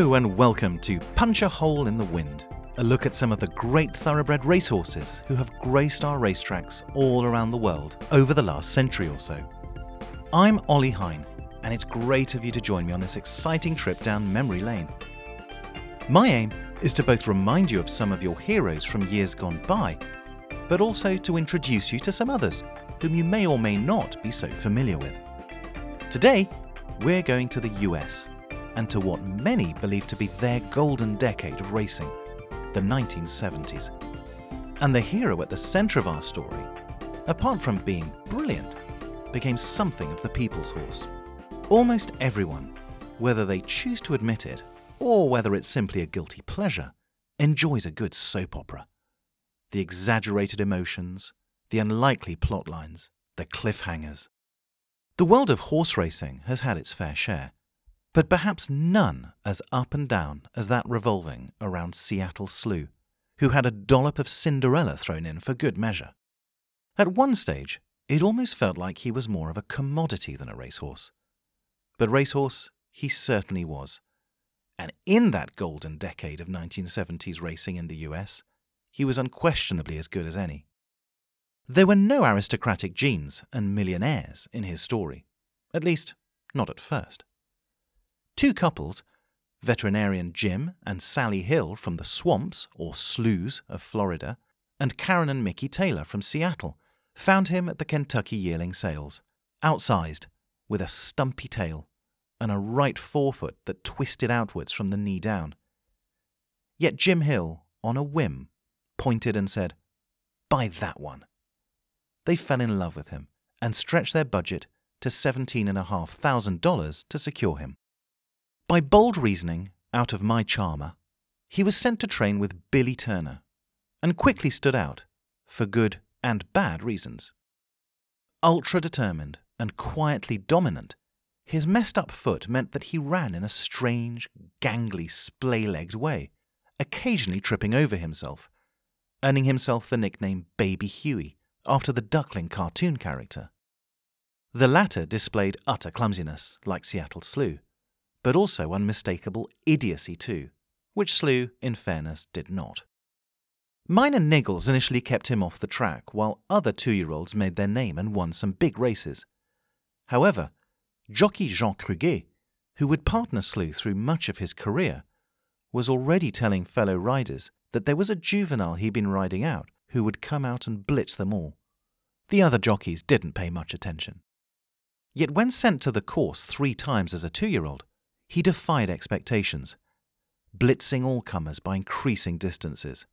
Hello and welcome to Punch a Hole in the Wind, a look at some of the great thoroughbred racehorses who have graced our racetracks all around the world over the last century or so. I'm Ollie Hine, and it's great of you to join me on this exciting trip down memory lane. My aim is to both remind you of some of your heroes from years gone by, but also to introduce you to some others whom you may or may not be so familiar with. Today, we're going to the US and to what many believe to be their golden decade of racing, the 1970s. And the hero at the centre of our story, apart from being brilliant, became something of the people's horse. Almost everyone, whether they choose to admit it or whether it's simply a guilty pleasure, enjoys a good soap opera. The exaggerated emotions, the unlikely plot lines, the cliffhangers. The world of horse racing has had its fair share, but perhaps none as up and down as that revolving around Seattle Slew, who had a dollop of Cinderella thrown in for good measure. At one stage, it almost felt like he was more of a commodity than a racehorse. But racehorse, he certainly was. And in that golden decade of 1970s racing in the US, he was unquestionably as good as any. There were no aristocratic genes and millionaires in his story, at least, not at first. Two couples, veterinarian Jim and Sally Hill from the swamps or sloughs of Florida, and Karen and Mickey Taylor from Seattle, found him at the Kentucky Yearling Sales, outsized, with a stumpy tail and a right forefoot that twisted outwards from the knee down. Yet Jim Hill, on a whim, pointed and said, Buy that one. They fell in love with him and stretched their budget to $17,500 to secure him. By Bold Reasoning, out of My Charmer, he was sent to train with Billy Turner and quickly stood out, for good and bad reasons. Ultra determined and quietly dominant, his messed up foot meant that he ran in a strange, gangly, splay legged way, occasionally tripping over himself, earning himself the nickname Baby Huey after the Duckling cartoon character. The latter displayed utter clumsiness, like Seattle Slew, but also unmistakable idiocy too, which Slew, in fairness, did not. Minor niggles initially kept him off the track, while other two year olds made their name and won some big races. However, jockey Jean Cruguet, who would partner Slew through much of his career, was already telling fellow riders that there was a juvenile he'd been riding out who would come out and blitz them all. The other jockeys didn't pay much attention. Yet when sent to the course three times as a two year old, he defied expectations, blitzing all comers by increasing distances.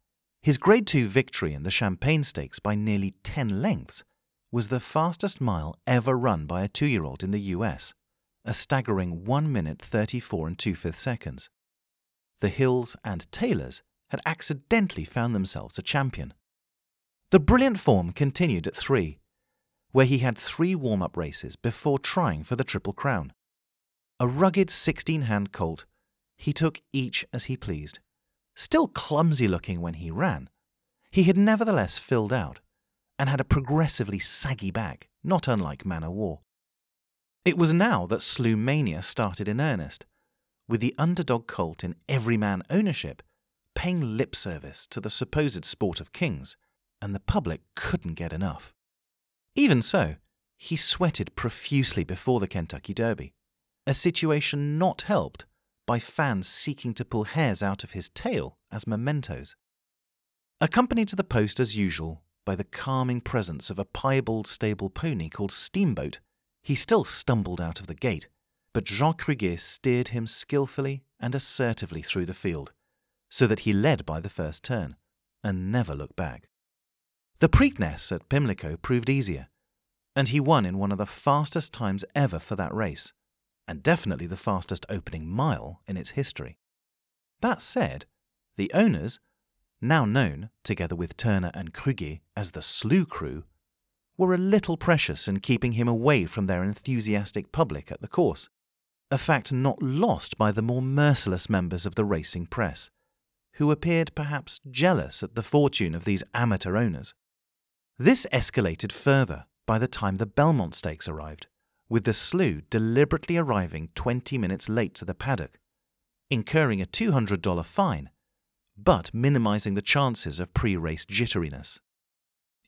His Grade 2 victory in the Champagne Stakes by nearly 10 lengths was the fastest mile ever run by a two year old in the US, a staggering 1 minute 34 and 2 fifths seconds. The Hills and Taylors had accidentally found themselves a champion. The brilliant form continued at three, where he had three warm up races before trying for the Triple Crown. A rugged 16 hand colt, he took each as he pleased. Still clumsy looking when he ran, he had nevertheless filled out and had a progressively saggy back, not unlike Man o' War. It was now that Slew Mania started in earnest, with the underdog colt in everyman ownership paying lip service to the supposed sport of kings, and the public couldn't get enough. Even so, he sweated profusely before the Kentucky Derby a situation not helped by fans seeking to pull hairs out of his tail as mementos. Accompanied to the post as usual by the calming presence of a piebald stable pony called Steamboat, he still stumbled out of the gate, but Jean Cruguet steered him skilfully and assertively through the field, so that he led by the first turn and never looked back. The Preakness at Pimlico proved easier, and he won in one of the fastest times ever for that race and definitely the fastest opening mile in its history. That said, the owners, now known, together with Turner and Cruguet, as the Slew Crew, were a little precious in keeping him away from their enthusiastic public at the course, a fact not lost by the more merciless members of the racing press, who appeared perhaps jealous at the fortune of these amateur owners. This escalated further by the time the Belmont Stakes arrived with the slew deliberately arriving 20 minutes late to the paddock, incurring a $200 fine, but minimizing the chances of pre race jitteriness.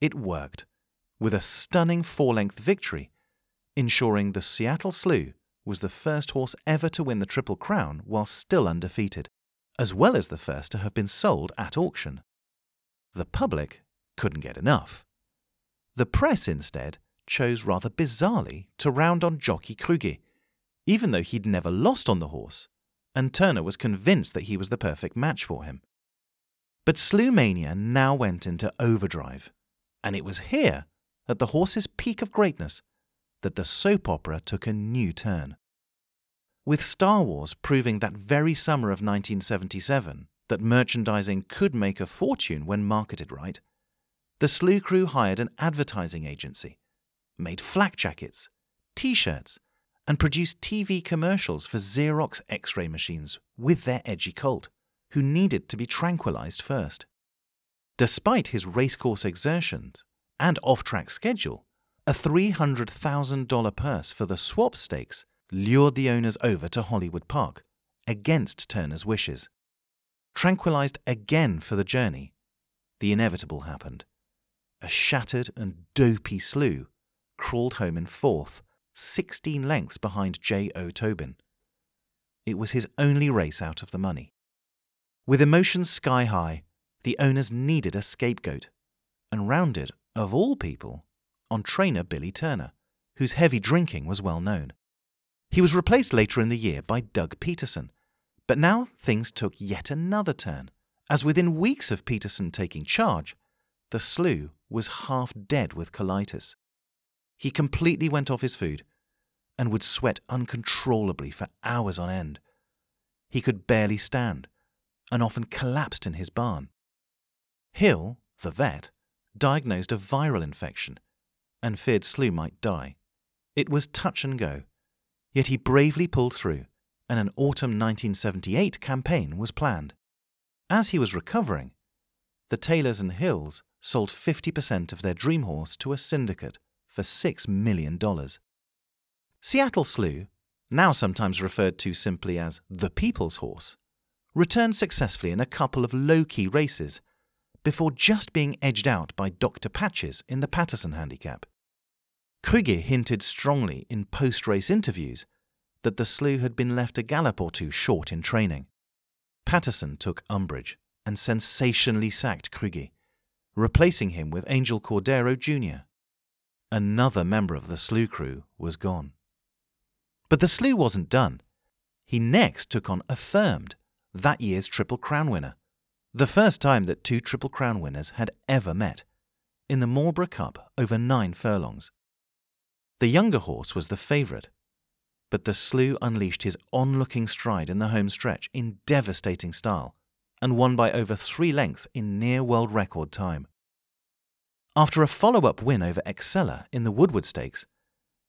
It worked, with a stunning four length victory, ensuring the Seattle Slew was the first horse ever to win the Triple Crown while still undefeated, as well as the first to have been sold at auction. The public couldn't get enough. The press, instead, chose rather bizarrely to round on jockey Cruguet, even though he'd never lost on the horse, and Turner was convinced that he was the perfect match for him. But Slewmania now went into overdrive, and it was here, at the horse's peak of greatness, that the soap opera took a new turn. With Star Wars proving that very summer of 1977 that merchandising could make a fortune when marketed right, the Slew Crew hired an advertising agency, made flak jackets, t shirts, and produced TV commercials for Xerox X ray machines with their edgy colt, who needed to be tranquilized first. Despite his racecourse exertions and off track schedule, a $300,000 purse for the Swaps Stakes lured the owners over to Hollywood Park, against Turner's wishes. Tranquilized again for the journey, the inevitable happened. A shattered and dopey slew crawled home in fourth, 16 lengths behind J.O. Tobin. It was his only race out of the money. With emotions sky high, the owners needed a scapegoat, and rounded, of all people, on trainer Billy Turner, whose heavy drinking was well known. He was replaced later in the year by Doug Peterson, but now things took yet another turn, as within weeks of Peterson taking charge, the slew was half dead with colitis. He completely went off his food and would sweat uncontrollably for hours on end. He could barely stand and often collapsed in his barn. Hill, the vet, diagnosed a viral infection and feared Slew might die. It was touch and go, yet he bravely pulled through, and an autumn 1978 campaign was planned. As he was recovering, the Taylors and Hills sold 50% of their dream horse to a syndicate for $6 million. Seattle Slew, now sometimes referred to simply as the People's Horse, returned successfully in a couple of low key races before just being edged out by Dr. Patches in the Paterson handicap. Cruguet hinted strongly in post race interviews that the slew had been left a gallop or two short in training. Peterson took umbrage and sensationally sacked Cruguet, replacing him with Angel Cordero Jr. Another member of the slew crew was gone. But the slew wasn't done. He next took on Affirmed, that year's Triple Crown winner, the first time that two Triple Crown winners had ever met, in the Marlboro Cup over nine furlongs. The younger horse was the favourite, but the slew unleashed his onlooking stride in the home stretch in devastating style and won by over three lengths in near world record time. After a follow up win over Exceller in the Woodward Stakes,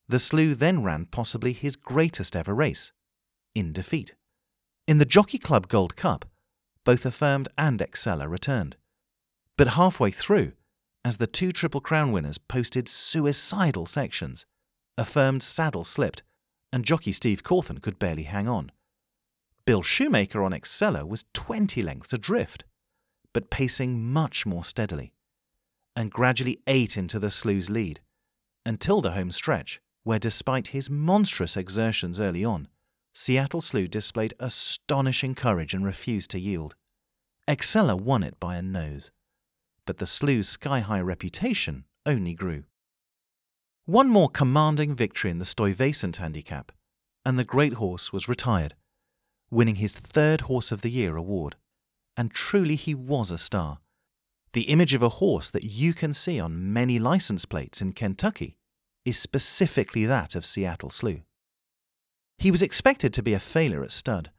the slew then ran possibly his greatest ever race, in defeat. In the Jockey Club Gold Cup, both Affirmed and Exceller returned. But halfway through, as the two Triple Crown winners posted suicidal sections, Affirmed saddle slipped, and jockey Steve Cauthen could barely hang on. Bill Shoemaker on Exceller was 20 lengths adrift, but pacing much more steadily, and gradually ate into the slew's lead, until the home stretch, where despite his monstrous exertions early on, Seattle Slew displayed astonishing courage and refused to yield. Exceller won it by a nose, but the slew's sky high reputation only grew. One more commanding victory in the Stuyvesant handicap, and the great horse was retired, winning his third Horse of the Year award. And truly he was a star. The image of a horse that you can see on many license plates in Kentucky is specifically that of Seattle Slew. He was expected to be a failure at stud,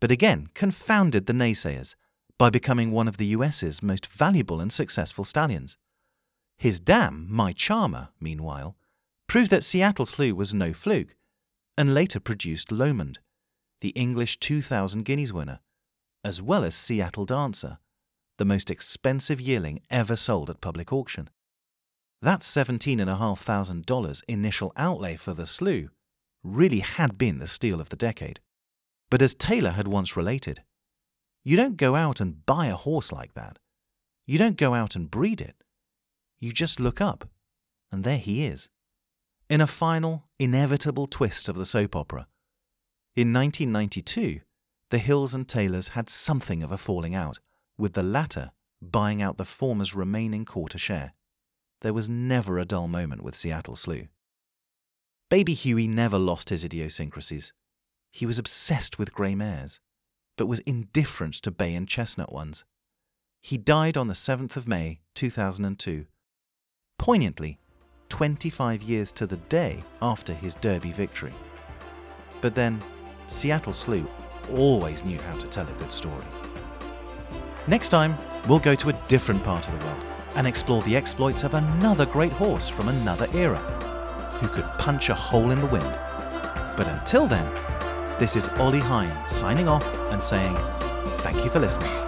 but again confounded the naysayers by becoming one of the US's most valuable and successful stallions. His dam, My Charmer, meanwhile, proved that Seattle Slew was no fluke, and later produced Lomond, the English 2000 guineas winner, as well as Seattle Dancer, the most expensive yearling ever sold at public auction. That $17,500 initial outlay for the slew really had been the steal of the decade. But as Taylor had once related, you don't go out and buy a horse like that. You don't go out and breed it. You just look up, and there he is. In a final, inevitable twist of the soap opera. In 1992, the Hills and Taylors had something of a falling out, with the latter buying out the former's remaining quarter share. There was never a dull moment with Seattle Slew. Baby Huey never lost his idiosyncrasies. He was obsessed with grey mares, but was indifferent to bay and chestnut ones. He died on the 7th of May 2002. Poignantly, 25 years to the day after his Derby victory. But then, Seattle Slew always knew how to tell a good story. Next time, we'll go to a different part of the world and explore the exploits of another great horse from another era who could punch a hole in the wind. But until then, this is Ollie Hine signing off and saying thank you for listening.